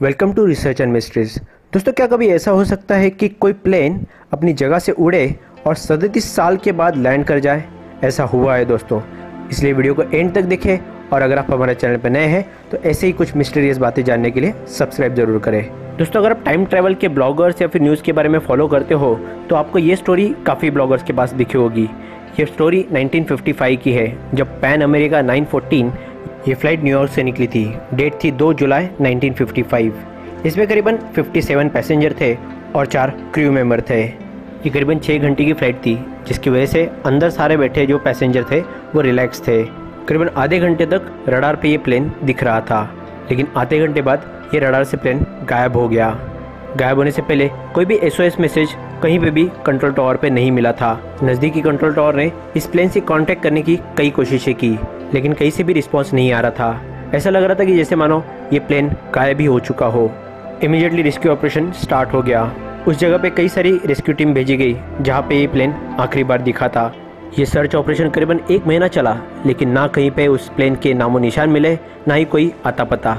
Welcome to research and mysteries. दोस्तों, क्या कभी ऐसा हो सकता है कि कोई प्लेन अपनी जगह से उड़े और सैंतीस साल के बाद लैंड कर जाए? ऐसा हुआ है दोस्तों। इसलिए वीडियो को एंड तक देखें और अगर आप हमारे चैनल पर नए हैं तो ऐसे ही कुछ मिस्टीरियस बातें जानने के लिए सब्सक्राइब ज़रूर करें। दोस्तों, अगर आप टाइम ट्रैवल के ब्लॉगर्स या फिर न्यूज़ के बारे में फॉलो करते हो तो आपको ये स्टोरी काफ़ी ब्लॉगर्स के पास दिखी होगी। ये स्टोरी 1955 की है, जब पैन अमेरिका 914 ये फ़्लाइट न्यूयॉर्क से निकली थी। डेट थी 2 जुलाई 1955 इसमें करीबन 57 पैसेंजर थे और चार क्रू मेंबर थे। ये करीबन छः घंटे की फ़्लाइट थी, जिसकी वजह से अंदर सारे बैठे जो पैसेंजर थे, वो रिलैक्स थे। करीबन आधे घंटे तक रडार पे ये प्लेन दिख रहा था, लेकिन आधे घंटे बाद ये रडार से प्लेन गायब हो गया। गायब होने से पहले कोई भी एसओएस मैसेज कहीं पे भी कंट्रोल टावर पे नहीं मिला था। नज़दीकी कंट्रोल टावर ने इस प्लेन से कांटेक्ट करने की कई कोशिशें की। लेकिन कहीं से भी रिस्पॉन्स नहीं आ रहा था। ऐसा लग रहा था कि जैसे मानो ये प्लेन गायब ही हो चुका हो। इमीडिएटली रेस्क्यू ऑपरेशन स्टार्ट हो गया। उस जगह पे कई सारी रेस्क्यू टीम भेजी गई, जहाँ पे ये प्लेन आखिरी बार दिखा था। ये सर्च ऑपरेशन करीबन एक महीना चला, लेकिन ना कहीं पे उस प्लेन के नामो निशान मिले, ना ही कोई आता पता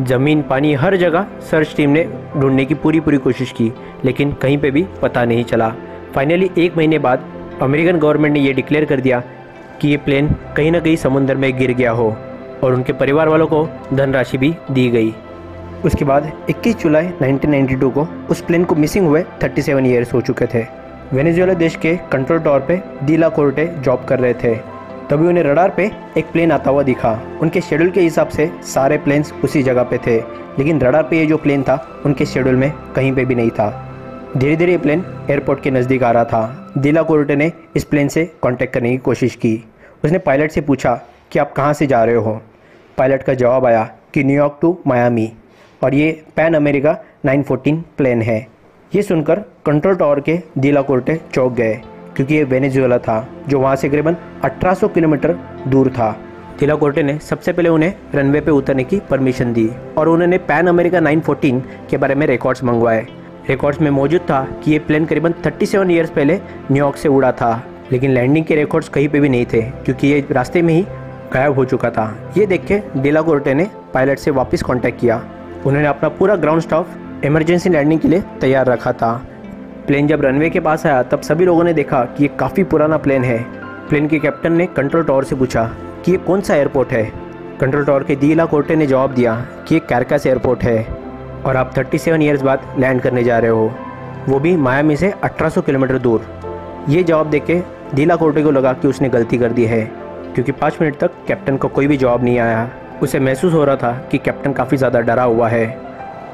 ज़मीन, पानी, हर जगह सर्च टीम ने ढूँढने की पूरी पूरी कोशिश की, लेकिन कहीं पे भी पता नहीं चला। फाइनली एक महीने बाद अमेरिकन गवर्नमेंट ने यह डिक्लेयर कर दिया कि ये प्लेन कहीं ना कहीं समुद्र में गिर गया हो और उनके परिवार वालों को धनराशि भी दी गई। उसके बाद 21 जुलाई 1992 को उस प्लेन को मिसिंग हुए 37 ईयर्स हो चुके थे। वेनेजुएला देश के कंट्रोल टावर पे दीला कोर्टे जॉब कर रहे थे। तभी उन्हें रडार पे एक प्लेन आता हुआ दिखा। उनके शेड्यूल के हिसाब से सारे प्लेन्स उसी जगह पे थे, लेकिन रडार पे ये जो प्लेन था, उनके शेड्यूल में कहीं पे भी नहीं था। धीरे धीरे ये प्लेन एयरपोर्ट के नज़दीक आ रहा था। दिला कोर्टे ने इस प्लेन से कांटेक्ट करने की कोशिश की। उसने पायलट से पूछा कि आप कहाँ से जा रहे हो? पायलट का जवाब आया कि न्यूयॉर्क टू मायामी और ये पैन अमेरिका 914 प्लेन है। ये सुनकर कंट्रोल टावर के दिला कोर्टे चौक गए क्योंकि ये वेनेजुएला था, जो वहाँ से करीबन 1800 किलोमीटर दूर था। दिला कोर्टे ने सबसे पहले उन्हें रनवे पे उतरने की परमिशन दी और उन्होंने पैन अमेरिका 914 के बारे में रिकॉर्ड्स मंगवाए। रिकॉर्ड्स में मौजूद था कि ये प्लेन करीबन 37 ईयर्स पहले न्यूयॉर्क से उड़ा था। लेकिन लैंडिंग के रिकॉर्ड्स कहीं पे भी नहीं थे, क्योंकि ये रास्ते में ही गायब हो चुका था। ये देख के डिला कोर्टे ने पायलट से वापस कॉन्टैक्ट किया। उन्होंने अपना पूरा ग्राउंड स्टाफ इमरजेंसी लैंडिंग के लिए तैयार रखा था। प्लेन जब रनवे के पास आया, तब सभी लोगों ने देखा कि ये काफ़ी पुराना प्लेन है। प्लेन के कैप्टन ने कंट्रोल टावर से पूछा कि ये कौन सा एयरपोर्ट है? कंट्रोल टावर के दीला कोर्टे ने जवाब दिया कि ये कैरकास एयरपोर्ट है। और आप 37 सेवन ईयर्स बाद लैंड करने जा रहे हो। वो भी मायामी से 1800 किलोमीटर दूर। ये जवाब देख के दीला कोर्टे को लगा कि उसने गलती कर दी है, क्योंकि पाँच मिनट तक कैप्टन को कोई भी जवाब नहीं आया। उसे महसूस हो रहा था कि कैप्टन काफ़ी ज़्यादा डरा हुआ है।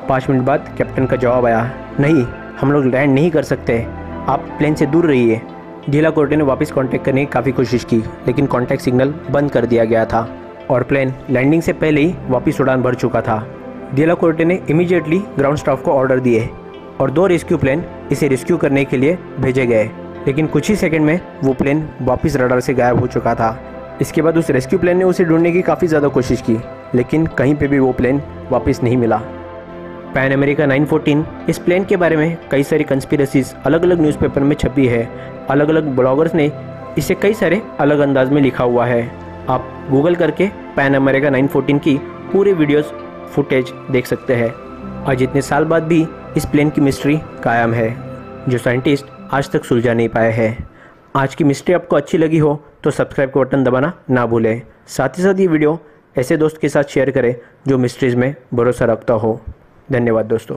पाँच मिनट बाद कैप्टन का जवाब आया, नहीं, हम लोग लैंड नहीं कर सकते। आप प्लेन से दूर रहिए। ढीला कोर्टे ने वापस कांटेक्ट करने की काफ़ी कोशिश की, लेकिन कांटेक्ट सिग्नल बंद कर दिया गया था और प्लेन लैंडिंग से पहले ही वापस उड़ान भर चुका था। ढीला कोर्टे ने इमीडिएटली ग्राउंड स्टाफ को ऑर्डर दिए और दो रेस्क्यू प्लेन इसे रेस्क्यू करने के लिए भेजे गए। लेकिन कुछ ही सेकंड में वो प्लेन वापस रडार से गायब हो चुका था। इसके बाद उस रेस्क्यू प्लेन ने उसे ढूँढने की काफ़ी ज़्यादा कोशिश की, लेकिन कहीं पे भी वो प्लेन वापस नहीं मिला। पैन अमेरिका 914 इस प्लेन के बारे में कई सारी कंस्पिरसीज अलग अलग न्यूज़पेपर में छपी है। अलग अलग ब्लॉगर्स ने इसे कई सारे अलग अंदाज में लिखा हुआ है। आप गूगल करके पैन अमेरिका 914 की पूरी वीडियोस फुटेज देख सकते हैं। और जितने साल बाद भी इस प्लेन की मिस्ट्री कायम है, जो साइंटिस्ट आज तक सुलझा नहीं पाए हैं। आज की मिस्ट्री आपको अच्छी लगी हो तो सब्सक्राइब का बटन दबाना ना भूलें। साथ ही साथ ये वीडियो ऐसे दोस्त के साथ शेयर करें, जो मिस्ट्रीज़ में भरोसा रखता हो। धन्यवाद दोस्तों।